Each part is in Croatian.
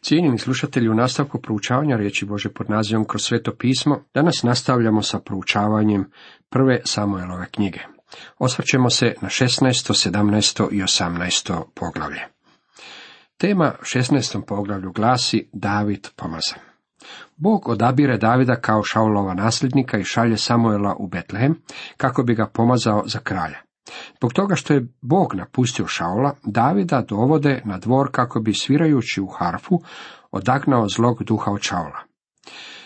Cijenjeni slušatelji, u nastavku proučavanja riječi Bože pod nazivom kroz sveto pismo, danas nastavljamo sa proučavanjem prve Samuelove knjige. Osvrćemo se na 16., 17. i 18. poglavlje. Tema 16. poglavlju glasi David pomazan. Bog odabire Davida kao Šaulova nasljednika i šalje Samuela u Betlehem kako bi ga pomazao za kralja. Zbog toga što je Bog napustio Šaula, Davida dovode na dvor kako bi svirajući u harfu odagnao zlog duha od Šaula.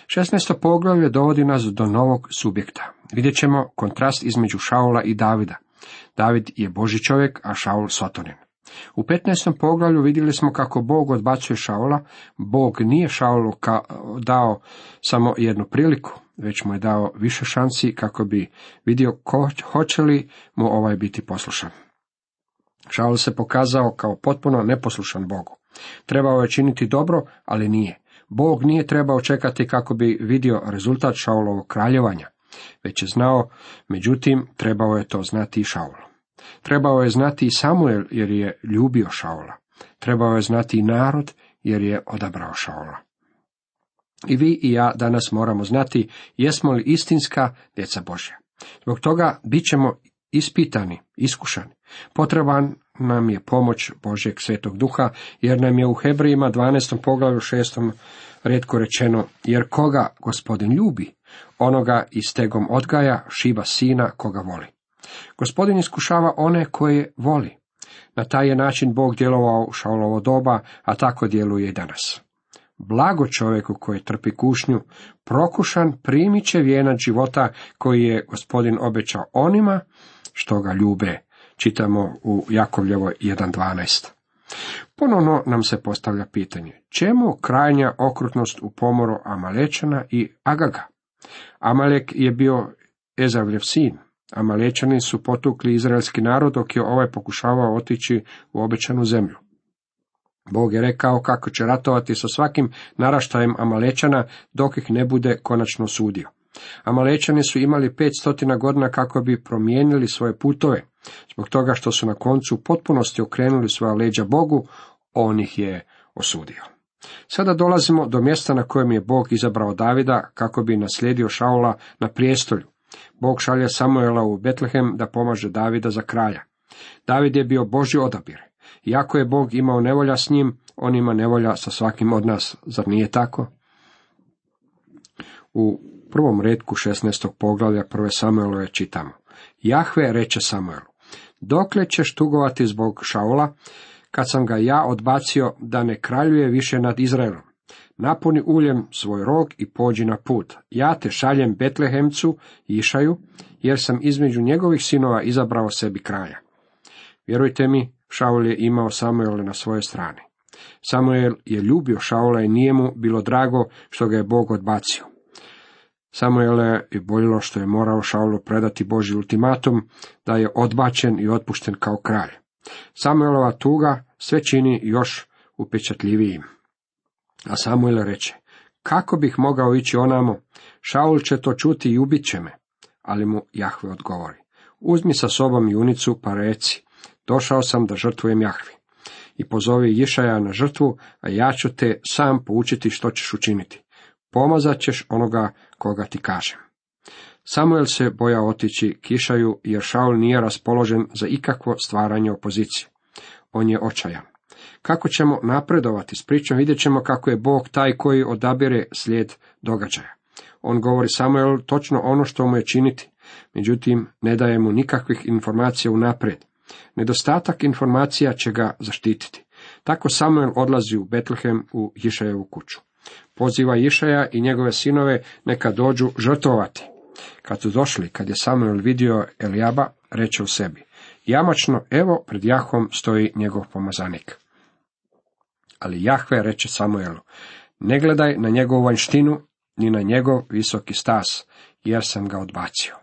16. poglavlje dovodi nas do novog subjekta. Vidjet ćemo kontrast između Šaula i Davida. David je Boži čovjek, a Šaul Sotonin. U 15. poglavlju vidjeli smo kako Bog odbacuje Šaula. Bog nije Šaulu dao samo jednu priliku, već mu je dao više šansi kako bi vidio ko, hoće li mu ovaj biti poslušan. Šaul se pokazao kao potpuno neposlušan Bogu. Trebao je činiti dobro, ali nije. Bog nije trebao čekati kako bi vidio rezultat Šaulovog kraljevanja, već je znao, međutim, trebao je to znati i Šaul. Trebao je znati i Samuel jer je ljubio Šaula. Trebao je znati i narod jer je odabrao Šaula. I vi i ja danas moramo znati jesmo li istinska djeca Božja. Zbog toga bit ćemo ispitani, iskušani. Potreban nam je pomoć Božeg svetog duha, jer nam je u Hebrijima 12. poglavlju 6. redko rečeno, jer koga gospodin ljubi, onoga i stegom odgaja šiba sina koga voli. Gospodin iskušava one koje voli. Na taj je način Bog djelovao u Šaulovo doba, a tako djeluje i danas. Blago čovjeku koji trpi kušnju, prokušan primit će života koji je gospodin obećao onima što ga ljube. Čitamo u Jakovljevoj 1.12. Ponovno nam se postavlja pitanje, čemu krajnja okrutnost u pomoru Amalečana i Agaga? Amalek je bio Ezavljev sin. Amalečani su potukli izraelski narod dok je ovaj pokušavao otići u obećanu zemlju. Bog je rekao kako će ratovati sa svakim naraštajem Amalečana dok ih ne bude konačno sudio. Amalečani su imali pet stotina godina kako bi promijenili svoje putove. Zbog toga što su na koncu u potpunosti okrenuli svoja leđa Bogu, on ih je osudio. Sada dolazimo do mjesta na kojem je Bog izabrao Davida kako bi naslijedio Šaula na prijestolju. Bog šalje Samuela u Betlehem da pomaže Davida za kralja. David je bio Boži odabir. Iako je Bog imao nevolja s njim, on ima nevolja sa svakim od nas, zar nije tako? U prvom redku 16. poglavlja prve Samuelove čitamo. Jahve reče Samuelu, dokle ćeš tugovati zbog Šaula, kad sam ga ja odbacio da ne kraljuje više nad Izraelom? Napuni uljem svoj rog i pođi na put. Ja te šaljem Betlehemcu, Išaju, jer sam između njegovih sinova izabrao sebi kraja. Vjerujte mi, Šaul je imao Samuel na svojoj strani. Samuel je ljubio Šaula i nije mu bilo drago što ga je Bog odbacio. Samuele je boljilo što je morao Šaulu predati Boži ultimatum da je odbačen i otpušten kao kralj. Samuelova tuga sve čini još upečatljivijim. A Samuel reče, kako bih mogao ići onamo, Šaul će to čuti i ubit će me. Ali mu Jahve odgovori, uzmi sa sobom junicu pa reci, došao sam da žrtvujem Jahvi. I pozovi Išaja na žrtvu, a ja ću te sam poučiti što ćeš učiniti. Pomazat ćeš onoga koga ti kažem. Samuel se boja otići kišaju, jer Šaul nije raspoložen za ikakvo stvaranje opozicije. On je očajan. Kako ćemo napredovati s pričom, vidjet ćemo kako je Bog taj koji odabire slijed događaja. On govori Samuel točno ono što mu je činiti, međutim ne daje mu nikakvih informacija unaprijed. Nedostatak informacija će ga zaštititi. Tako Samuel odlazi u Betlehem u Išajevu kuću. Poziva Išaja i njegove sinove neka dođu žrtovati. Kad su došli, kad je Samuel vidio Elijaba, reče u sebi, jamačno, evo pred Jahom stoji njegov pomazanik. Ali Jahve reče Samuelu, ne gledaj na njegovu vanjštinu, ni na njegov visoki stas, jer sam ga odbacio.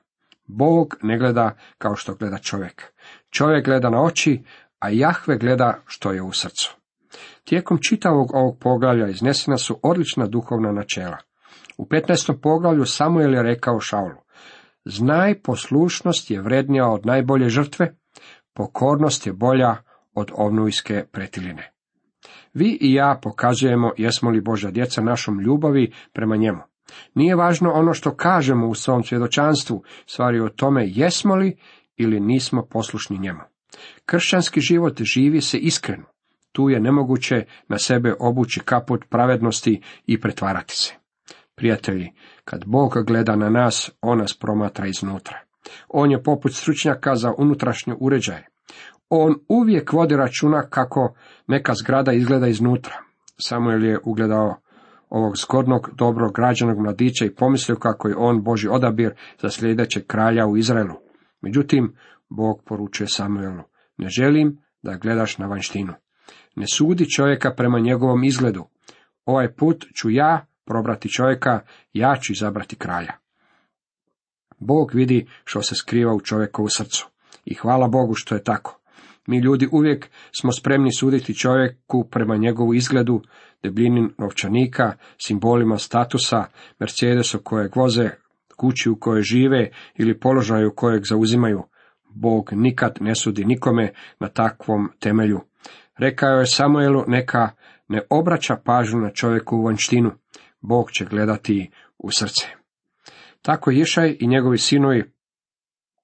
Bog ne gleda kao što gleda čovjek. Čovjek gleda na oči, a Jahve gleda što je u srcu. Tijekom čitavog ovog poglavlja iznesena su odlična duhovna načela. U 15. poglavlju Samuel je rekao Šaulu, znaj poslušnost je vrednija od najbolje žrtve, pokornost je bolja od ovnujske pretiline. Vi i ja pokazujemo jesmo li Božja djeca našom ljubavi prema njemu. Nije važno ono što kažemo u svom svjedočanstvu, stvari o tome jesmo li ili nismo poslušni njemu. Kršćanski život živi se iskreno. Tu je nemoguće na sebe obući kaput pravednosti i pretvarati se. Prijatelji, kad Bog gleda na nas, on nas promatra iznutra. On je poput stručnjaka za unutrašnje uređaje. On uvijek vodi računa kako neka zgrada izgleda iznutra. Samuel je ugledao ovog zgodnog, dobrog građanog mladića i pomislio kako je on Boži odabir za sljedećeg kralja u Izraelu. Međutim, Bog poručuje Samuelu, ne želim da gledaš na vanštinu. Ne sudi čovjeka prema njegovom izgledu. Ovaj put ću ja probrati čovjeka, ja ću izabrati kralja. Bog vidi što se skriva u čovjekovu srcu. I hvala Bogu što je tako. Mi ljudi uvijek smo spremni suditi čovjeku prema njegovu izgledu, debljini novčanika, simbolima statusa, Mercedesu kojeg voze, kući u kojoj žive ili položaju kojeg zauzimaju. Bog nikad ne sudi nikome na takvom temelju. Rekao je Samuelu neka ne obraća pažnju na čovjeku vanštinu. Bog će gledati u srce. Tako Išaj i njegovi sinovi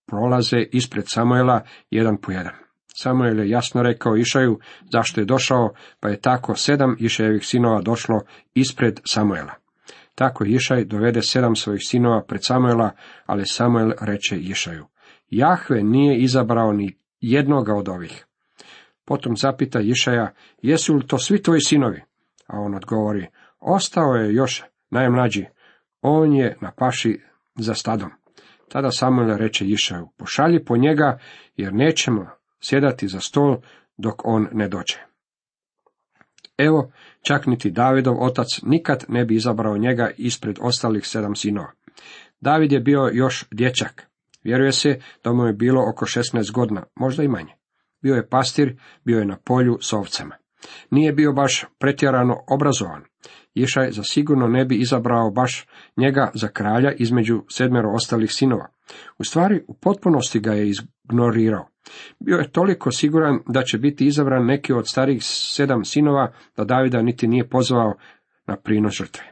prolaze ispred Samuela jedan po jedan. Samuel je jasno rekao Išaju zašto je došao, pa je tako sedam Išajevih sinova došlo ispred Samuela. Tako Išaj dovede sedam svojih sinova pred Samuela, ali Samuel reče Išaju, Jahve nije izabrao ni jednoga od ovih. Potom zapita Išaja, jesu li to svi tvoji sinovi? A on odgovori, ostao je još najmlađi, on je na paši za stadom. Tada Samuel reče Išaju, pošalji po njega, jer nećemo sjedati za stol dok on ne dođe. Evo, čak niti Davidov otac nikad ne bi izabrao njega ispred ostalih sedam sinova. David je bio još dječak. Vjeruje se da mu je bilo oko 16 godina, možda i manje. Bio je pastir, bio je na polju s ovcama. Nije bio baš pretjerano obrazovan. Išaj za sigurno ne bi izabrao baš njega za kralja između sedmero ostalih sinova. U stvari, u potpunosti ga je ignorirao. Bio je toliko siguran da će biti izabran neki od starih sedam sinova, da Davida niti nije pozvao na prinos žrtve.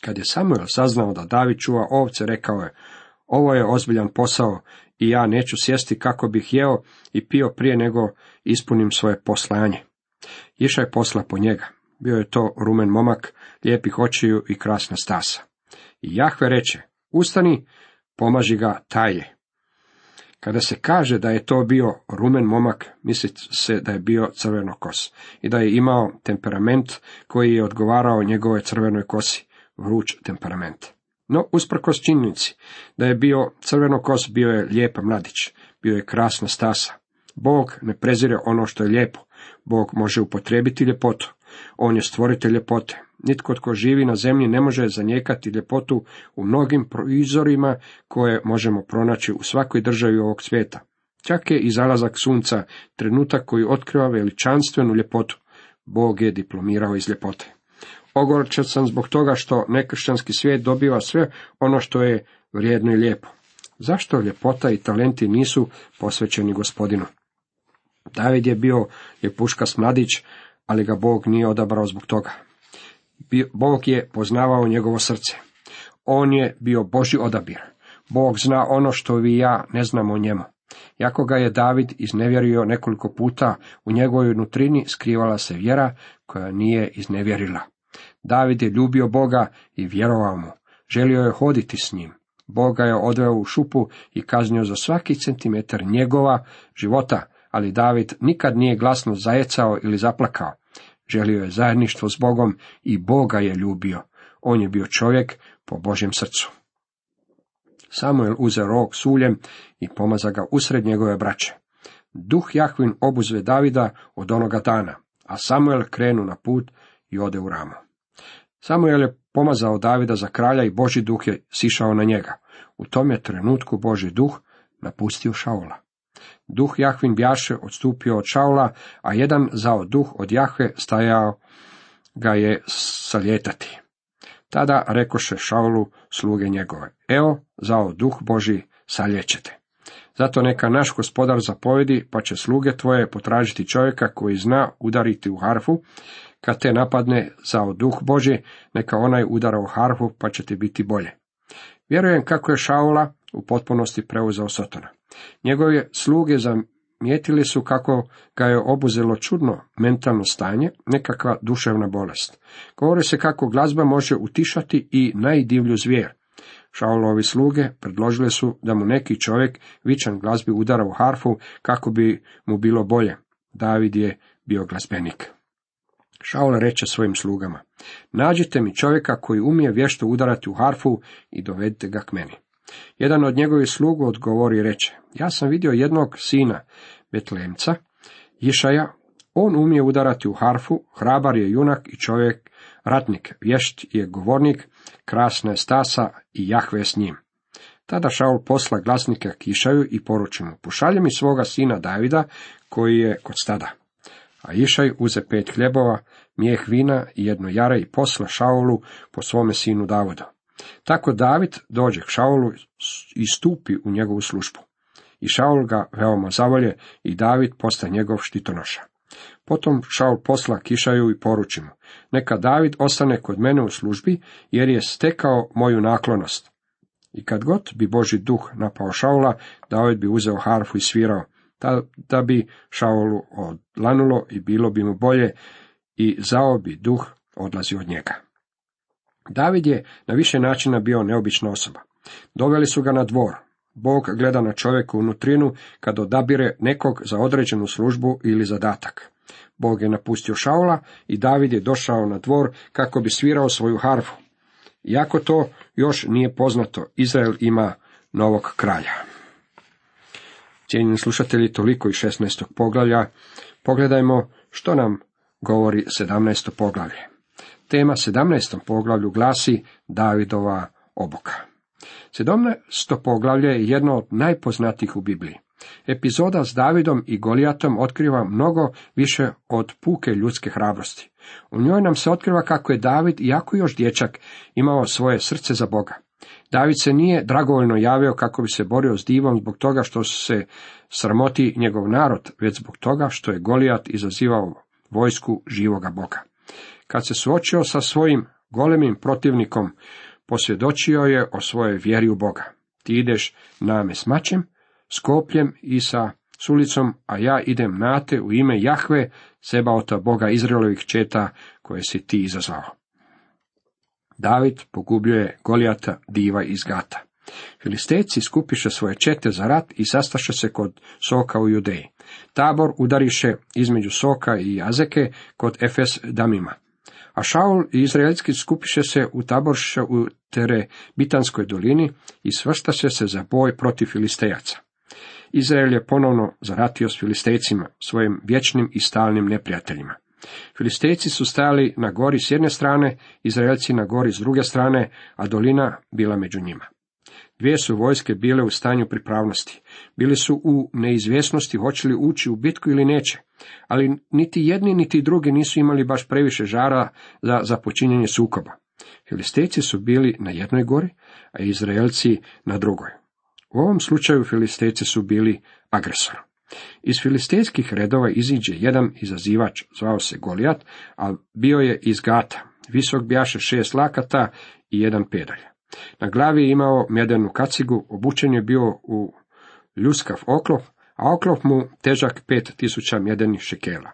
Kad je Samuel saznao da David čuva ovce, rekao je, ovo je ozbiljan posao i ja neću sjesti kako bih jeo i pio prije nego ispunim svoje poslanje. Iša je posla po njega. Bio je to rumen momak, lijepih očiju i krasna stasa. I Jahve reče, ustani, pomaži ga taje. Kada se kaže da je to bio rumen momak, misli se da je bio crveno kos i da je imao temperament koji je odgovarao njegove crvenoj kosi, vruć temperament. No, usprkos činjenici da je bio crveno kos, bio je lijep mladić, bio je krasna stasa. Bog ne prezire ono što je lijepo, Bog može upotrijebiti ljepotu, on je stvoritelj ljepote. Nitko tko živi na zemlji ne može zanijekati ljepotu u mnogim proizorima koje možemo pronaći u svakoj državi ovog svijeta. Čak je i zalazak sunca trenutak koji otkriva veličanstvenu ljepotu. Bog je diplomirao iz ljepote. Ogorčan sam zbog toga što nekršćanski svijet dobiva sve ono što je vrijedno i lijepo. Zašto ljepota i talenti nisu posvećeni gospodinu? David je bio je puškas mladić, ali ga Bog nije odabrao zbog toga. Bog je poznavao njegovo srce. On je bio Boži odabir. Bog zna ono što vi i ja ne znamo o njemu. Jako ga je David iznevjerio nekoliko puta, u njegovoj nutrini skrivala se vjera koja nije iznevjerila. David je ljubio Boga i vjerovao mu. Želio je hoditi s njim. Boga je odveo u šupu i kaznio za svaki centimetar njegova života, ali David nikad nije glasno zajecao ili zaplakao. Želio je zajedništvo s Bogom i Boga je ljubio. On je bio čovjek po Božjem srcu. Samuel uze rog s uljem i pomaza ga usred njegove braće. Duh Jahvin obuzve Davida od onoga dana, a Samuel krenu na put i ode u ramo. Samuel je pomazao Davida za kralja i Boži duh je sišao na njega. U tom je trenutku Boži duh napustio Šaula. Duh Jahvin bjaše odstupio od Šaula, a jedan zao duh od Jahve stajao ga je saljetati. Tada rekoše Šaulu sluge njegove, evo, zao duh Boži saljećete. Zato neka naš gospodar zapovedi, pa će sluge tvoje potražiti čovjeka koji zna udariti u harfu, kad te napadne za duh Boži, neka onaj udara u harfu, pa će ti biti bolje. Vjerujem kako je Šaula u potpunosti preuzeo Sotona. Njegove sluge zamijetili su kako ga je obuzelo čudno mentalno stanje, nekakva duševna bolest. Govori se kako glazba može utišati i najdivlju zvijer. Šaulovi sluge predložili su da mu neki čovjek vičan glazbi udara u harfu kako bi mu bilo bolje. David je bio glazbenik. Šaul reče svojim slugama, nađite mi čovjeka koji umije vješto udarati u harfu i dovedite ga k meni. Jedan od njegovih slugu odgovori i reče, ja sam vidio jednog sina, Betlemca, Išaja, on umije udarati u harfu, hrabar je junak i čovjek ratnik, vješt je govornik, krasna je stasa i Jahve s njim. Tada Šaul posla glasnika Kišaju i poruči mu, pošalje mi svoga sina Davida, koji je kod stada. A Išaj uze pet hljebova, mijeh vina i jedno jare i posla Šaulu po svome sinu Davodu. Tako David dođe k Šaulu i stupi u njegovu službu. I Šaul ga veoma zavolje i David postaje njegov štitonoša. Potom Šaul posla Kišaju i poruči mu, neka David ostane kod mene u službi, jer je stekao moju naklonost. I kad god bi Boži duh napao Šaula, David bi uzeo harfu i svirao, da bi Šaulu odlanulo i bilo bi mu bolje, i zao bi duh odlazi od njega. David je na više načina bio neobična osoba. Doveli su ga na dvor. Bog gleda na čovjeku unutrinu kad odabire nekog za određenu službu ili zadatak. Bog je napustio Šaula i David je došao na dvor kako bi svirao svoju harfu. Iako to još nije poznato, Izrael ima novog kralja. Cijenjeni slušatelji, toliko i 16. poglavlja. Pogledajmo što nam govori 17. poglavlje. Tema 17. poglavlju glasi Davidova oboka. 17. poglavlje je jedno od najpoznatijih u Bibliji. Epizoda s Davidom i Golijatom otkriva mnogo više od puke ljudske hrabrosti. U njoj nam se otkriva kako je David, iako još dječak, imao svoje srce za Boga. David se nije dragovoljno javio kako bi se borio s divom zbog toga što se sramoti njegov narod, već zbog toga što je Golijat izazivao vojsku živoga Boga. Kad se suočio sa svojim golemim protivnikom, posvjedočio je o svojoj vjeri u Boga. Ti ideš na me s mačem, s kopljem i sa sulicom, a ja idem na te u ime Jahve, sebaota Boga Izraelovih četa koje si ti izazvao. David pogubljuje Golijata, diva iz Gata. Filistejci skupiše svoje čete za rat i sastaše se kod Soka u Judeji. Tabor udariše između Soka i Azeke kod Efes Damima. A Šaul i Izraelski skupiše se u taborše u Tere Bitanskoj dolini i svrstaše se za boj protiv Filistejaca. Izrael je ponovno zaratio s Filistejcima, svojim vječnim i stalnim neprijateljima. Filistejci su stajali na gori s jedne strane, Izraelci na gori s druge strane, a dolina bila među njima. Dvije su vojske bile u stanju pripravnosti. Bili su u neizvjesnosti hoće li ući u bitku ili neće. Ali niti jedni niti drugi nisu imali baš previše žara za započinjanje sukoba. Filistejci su bili na jednoj gori, a Izraelci na drugoj. U ovom slučaju Filistejci su bili agresor. Iz filistejskih redova iziđe jedan izazivač, zvao se Golijat, a bio je iz Gata. Visok bjaše šest lakata i jedan pedalj. Na glavi je imao medenu kacigu, obučen je bio u ljuskav oklop, a oklop mu težak pet tisuća mjedenih šekela.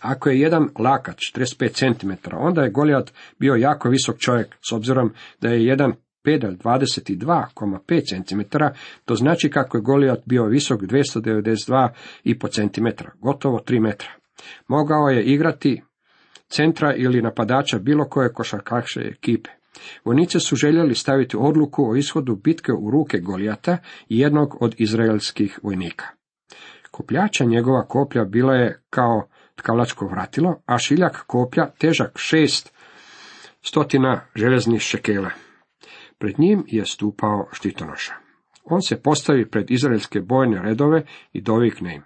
Ako je jedan lakač 45 cm, onda je Golijat bio jako visok čovjek, s obzirom da je jedan pedalj 22,5 cm, to znači kako je Golijat bio visok 292,5 cm, gotovo 3 metra. Mogao je igrati centra ili napadača bilo koje košarkaše ekipe. Vojnici su željeli staviti odluku o ishodu bitke u ruke Golijata i jednog od izraelskih vojnika. Kopljača njegova koplja bila je kao tkalačko vratilo, a šiljak koplja težak šest stotina železnih šekela. Pred njim je stupao štitonoša. On se postavi pred izraelske bojne redove i dovikne im.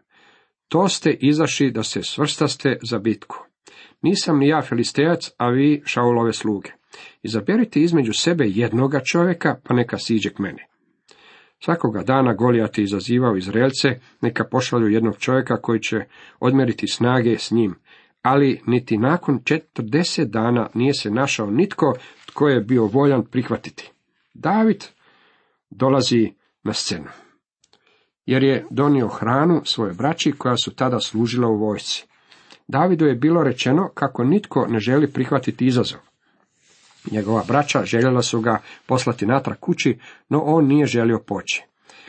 To ste izašli da se svrstaste za bitku. Nisam ni ja filistejac, a vi šaulove sluge. Izaberite između sebe jednoga čovjeka, pa neka siđe k meni. Svakoga dana Golijat je izazivao Izraelce, neka pošalju jednog čovjeka koji će odmjeriti snage s njim. Ali niti nakon četrdeset dana nije se našao nitko tko je bio voljan prihvatiti. David dolazi na scenu. Jer je donio hranu svoje braći koja su tada služila u vojsci. Davidu je bilo rečeno kako nitko ne želi prihvatiti izazov. Njegova braća željela su ga poslati natrag kući, no on nije želio poći.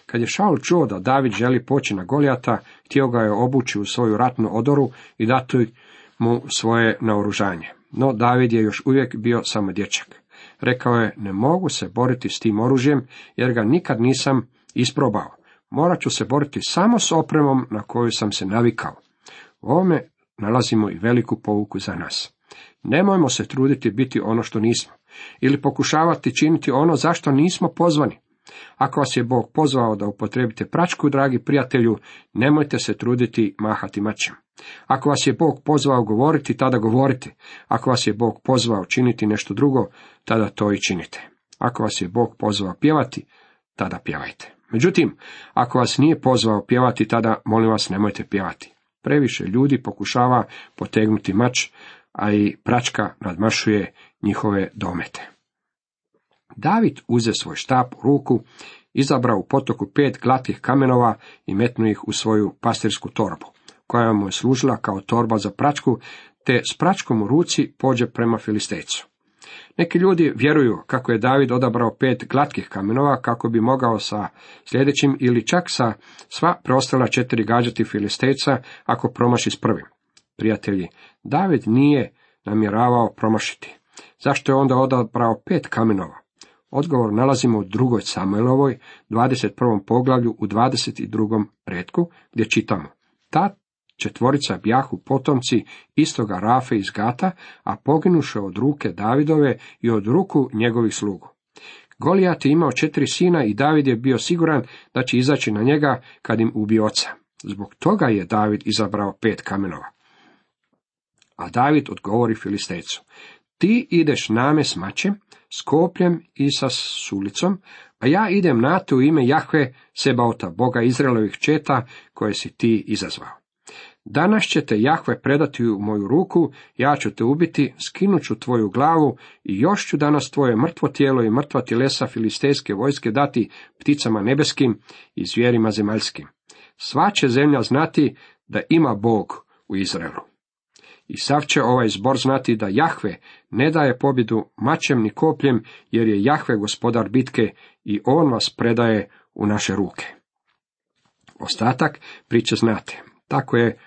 Kad je Šaul čuo da David želi poći na Golijata, htio ga je obući u svoju ratnu odoru i dati mu svoje naoružanje. No David je još uvijek bio samo dječak. Rekao je, ne mogu se boriti s tim oružjem, jer ga nikad nisam isprobao. Morat ću se boriti samo s opremom na koju sam se navikao. U ovome nalazimo i veliku pouku za nas. Nemojmo se truditi biti ono što nismo, ili pokušavati činiti ono zašto nismo pozvani. Ako vas je Bog pozvao da upotrebite pračku, dragi prijatelju, nemojte se truditi mahati mačem. Ako vas je Bog pozvao govoriti, tada govorite. Ako vas je Bog pozvao činiti nešto drugo, tada to i činite. Ako vas je Bog pozvao pjevati, tada pjevajte. Međutim, ako vas nije pozvao pjevati, tada molim vas nemojte pjevati. Previše ljudi pokušava potegnuti mač, a i pračka nadmašuje njihove domete. David uze svoj štap u ruku, izabrao u potoku pet glatkih kamenova i metnu ih u svoju pastirsku torbu, koja mu je služila kao torba za pračku, te s pračkom u ruci pođe prema Filistejcu. Neki ljudi vjeruju kako je David odabrao pet glatkih kamenova kako bi mogao sa sljedećim ili čak sa sva preostala četiri gađati Filistejca ako promaši s prvim. Prijatelji, David nije namjeravao promašiti. Zašto je onda odabrao pet kamenova? Odgovor nalazimo u drugoj Samuelovoj, 21. poglavlju u 22. redku, gdje čitamo. Ta četvorica bjahu potomci istoga Rafe iz Gata, a poginuše od ruke Davidove i od ruku njegovih slugu. Golijat je imao četiri sina i David je bio siguran da će izaći na njega kad im ubi oca. Zbog toga je David izabrao pet kamenova. A David odgovori Filistejcu, ti ideš name s mačem, s kopljem i sa sulicom, a ja idem na te u ime Jahve, Sebaota, Boga Izraelovih četa, koje si ti izazvao. Danas ćete Jahve predati u moju ruku, ja ću te ubiti, skinut ću tvoju glavu i još ću danas tvoje mrtvo tijelo i mrtva tjelesa filistejske vojske dati pticama nebeskim i zvijerima zemaljskim. Sva će zemlja znati da ima Bog u Izraelu. I sav će ovaj zbor znati da Jahve ne daje pobjedu mačem ni kopljem, jer je Jahve gospodar bitke i on vas predaje u naše ruke. Ostatak priče znate. Tako je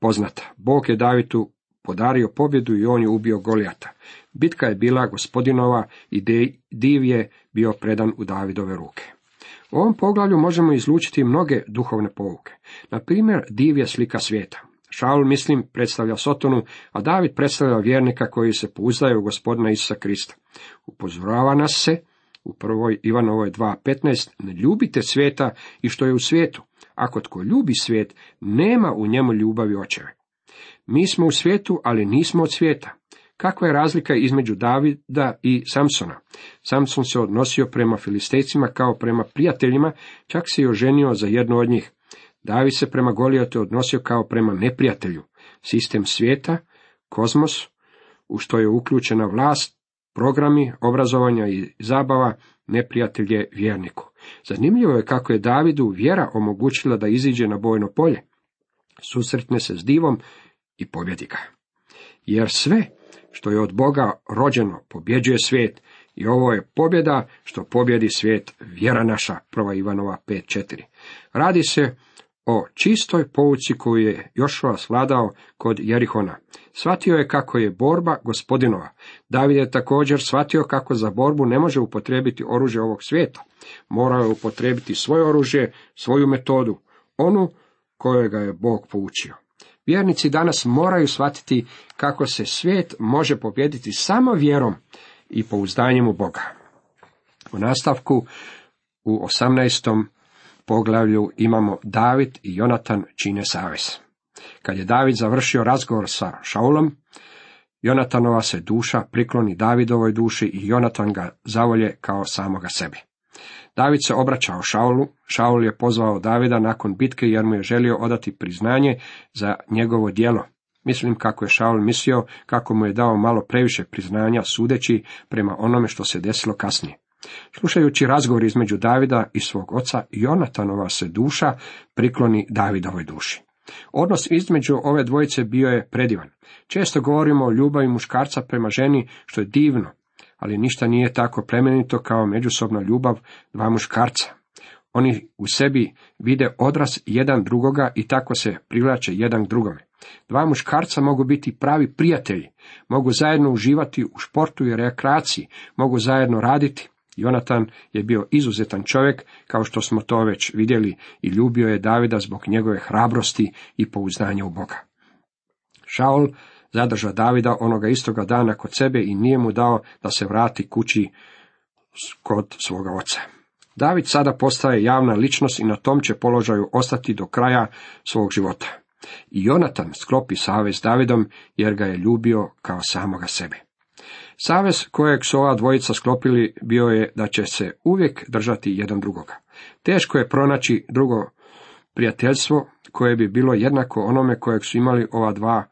poznata. Bog je Davidu podario pobjedu i on je ubio Golijata. Bitka je bila gospodinova i div je bio predan u Davidove ruke. U ovom poglavlju možemo izlučiti mnoge duhovne pouke. Na primjer, div je slika svijeta. Šaul, mislim, predstavlja Sotonu, a David predstavlja vjernika koji se pouzdaju u gospodina Isusa Krista. Upozorava nas se, u prvoj Ivanovoj 2.15, ne ljubite svijeta i što je u svijetu. Ako tko ljubi svijet, nema u njemu ljubavi očeve. Mi smo u svijetu, ali nismo od svijeta. Kakva je razlika između Davida i Samsona? Samson se odnosio prema filistejcima kao prema prijateljima, čak se i oženio za jednu od njih. David se prema Golijatu odnosio kao prema neprijatelju. Sistem svijeta, kozmos, u što je uključena vlast, programi, obrazovanja i zabava, neprijatelj je vjerniku. Zanimljivo je kako je Davidu vjera omogućila da iziđe na bojno polje. Susretne se s divom i pobjedi ga. Jer sve što je od Boga rođeno pobjeđuje svijet i ovo je pobjeda što pobjedi svijet, vjera naša, prva Ivanova 5.4. Radi se o čistoj pouci koju je Jošua sladao kod Jerihona. Shvatio je kako je borba gospodinova. David je također shvatio kako za borbu ne može upotrijebiti oružje ovog svijeta. Morao je upotrijebiti svoje oružje, svoju metodu, onu kojega je Bog poučio. Vjernici danas moraju shvatiti kako se svijet može pobijediti samo vjerom i pouzdanjem u Boga. U nastavku u 18 poglavlju imamo David i Jonatan čine savez. Kad je David završio razgovor sa Šaulom, Jonatanova se duša prikloni Davidovoj duši i Jonatan ga zavolje kao samoga sebe. David se obraćao Šaulu, Šaul je pozvao Davida nakon bitke jer mu je želio odati priznanje za njegovo djelo. Mislim kako je Šaul mislio kako mu je dao malo previše priznanja sudeći prema onome što se desilo kasnije. Slušajući razgovor između Davida i svog oca, Jonatanova se duša prikloni Davidovoj duši. Odnos između ove dvojice bio je predivan. Često govorimo o ljubavi muškarca prema ženi, što je divno, ali ništa nije tako plemenito kao međusobna ljubav dva muškarca. Oni u sebi vide odraz jedan drugoga i tako se privlače jedan drugome. Dva muškarca mogu biti pravi prijatelji, mogu zajedno uživati u športu i rekreaciji, mogu zajedno raditi. Jonatan je bio izuzetan čovjek, kao što smo to već vidjeli, i ljubio je Davida zbog njegove hrabrosti i pouzdanja u Boga. Šaul zadrža Davida onoga istoga dana kod sebe i nije mu dao da se vrati kući kod svoga oca. David sada postaje javna ličnost i na tom će položaju ostati do kraja svog života. I Jonatan sklopi savez Davidom jer ga je ljubio kao samoga sebe. Savez kojeg su ova dvojica sklopili bio je da će se uvijek držati jedan drugoga. Teško je pronaći drugo prijateljstvo koje bi bilo jednako onome kojeg su imali ova dva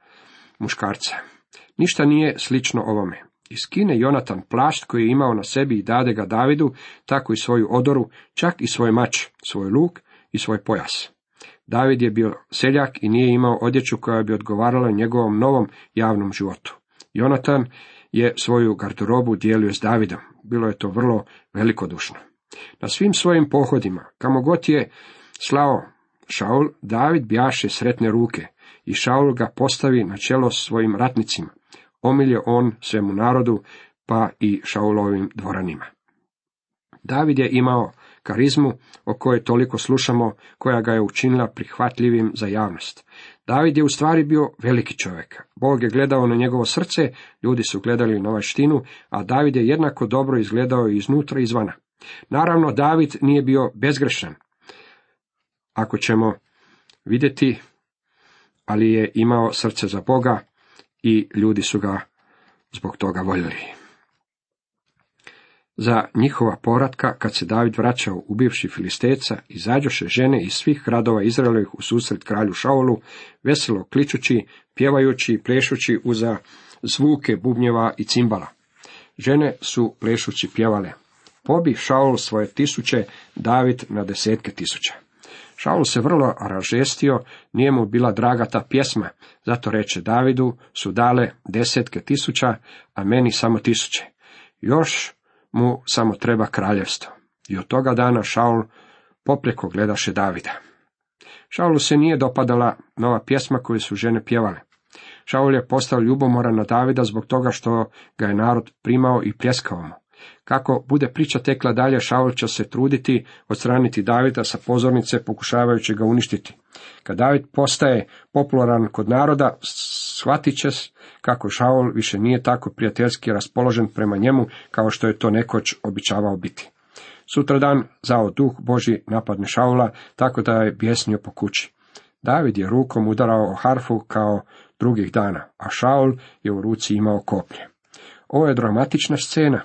muškarca. Ništa nije slično ovome. Iskine Jonatan plašt koji je imao na sebi i dade ga Davidu, tako i svoju odoru, čak i svoj mač, svoj luk i svoj pojas. David je bio seljak i nije imao odjeću koja bi odgovarala njegovom novom javnom životu. Jonatan je svoju garderobu dijelio s Davidom. Bilo je to vrlo velikodušno. Na svim svojim pohodima, kamo god je slao Šaul, David bjaše sretne ruke i Šaul ga postavi na čelo svojim ratnicima. Omilje on svemu narodu, pa i Šaulovim dvoranima. David je imao karizmu o kojoj toliko slušamo, koja ga je učinila prihvatljivim za javnost. David je u stvari bio veliki čovjek. Bog je gledao na njegovo srce, ljudi su gledali na vaštinu, a David je jednako dobro izgledao iznutra i izvana. Naravno, David nije bio bezgrešan. Ako ćemo vidjeti, ali je imao srce za Boga i ljudi su ga zbog toga voljeli. Za njihova poratka, kad se David vraćao u bivši filisteca, izađoše žene iz svih gradova Izraelovih u susret kralju Šaulu, veselo kličući, pjevajući i plešući uza zvuke bubnjeva i cimbala. Žene su plešući pjevale. Pobi Šaul svoje tisuće, David na desetke tisuća. Šaul se vrlo ražestio, nije mu bila draga ta pjesma, zato reče Davidu su dale desetke tisuća, a meni samo tisuće. Još mu samo treba kraljevstvo. I od toga dana Šaul popreko gledaše Davida. Šaulu se nije dopadala nova pjesma koju su žene pjevale. Šaul je postao ljubomoran na Davida zbog toga što ga je narod primao i pljeskao mu. Kako bude priča tekla dalje, Šaul će se truditi odstraniti Davida sa pozornice pokušavajući ga uništiti. Kad David postaje popularan kod naroda, shvatit će kako Šaul više nije tako prijateljski raspoložen prema njemu kao što je to nekoć običavao biti. Sutradan zao duh Boži napadne Šaula, tako da je bjesnio po kući. David je rukom udarao harfu kao drugih dana, a Šaul je u ruci imao koplje. Ovo je dramatična scena.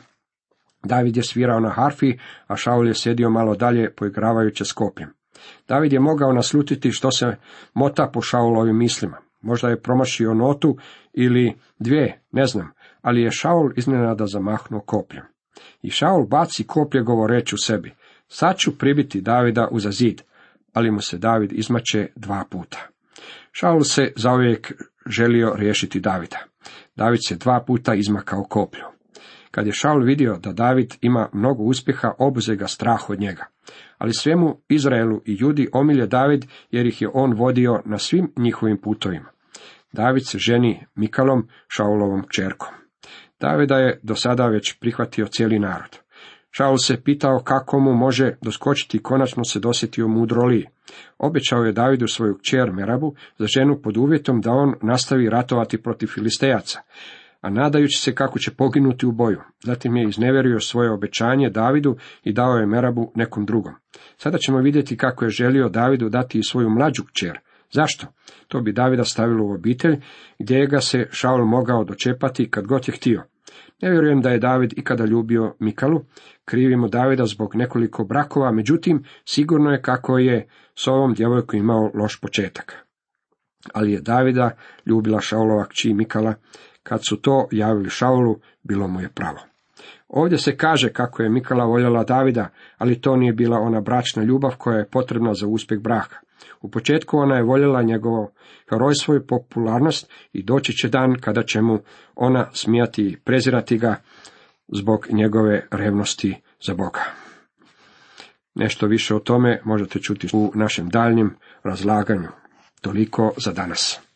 David je svirao na harfi, a Šaul je sjedio malo dalje poigravajući s kopljem. David je mogao naslutiti što se mota po Šaulovim mislima. Možda je promašio notu ili dvije, ne znam, ali je Šaul iznenada zamahnuo kopljem. I Šaul baci koplje govoreći u sebi, sad ću pribiti Davida uza zid, ali mu se David izmače dva puta. Šaul se zauvijek želio riješiti Davida. David se dva puta izmakao koplju. Kad je Šaul vidio da David ima mnogo uspjeha, obuze ga strah od njega. Ali svemu Izraelu i Judi omilje David, jer ih je on vodio na svim njihovim putovima. David se ženi Mikalom, Šaulovom čerkom. Davida je do sada već prihvatio cijeli narod. Šaul se pitao kako mu može doskočiti i konačno se dosjetio mudroliji. Obećao je Davidu svoju kćer Merabu za ženu pod uvjetom da on nastavi ratovati protiv Filistejaca a nadajući se kako će poginuti u boju. Zatim je izneverio svoje obećanje Davidu i dao je Merabu nekom drugom. Sada ćemo vidjeti kako je želio Davidu dati i svoju mlađu kćer. Zašto? To bi Davida stavilo u obitelj, gdje ga se Šaul mogao dočepati kad god je htio. Ne vjerujem da je David ikada ljubio Mikalu, krivimo Davida zbog nekoliko brakova, međutim, sigurno je kako je s ovom djevojkom imao loš početak. Ali je Davida ljubila Šaulova kći Mikala, kad su to javili Šaulu, bilo mu je pravo. Ovdje se kaže kako je Mikala voljela Davida, ali to nije bila ona bračna ljubav koja je potrebna za uspjeh braka. U početku ona je voljela njegovo herojstvo i popularnost i doći će dan kada će mu ona smijati i prezirati ga zbog njegove revnosti za Boga. Nešto više o tome možete čuti u našem daljnjem razlaganju. Toliko za danas.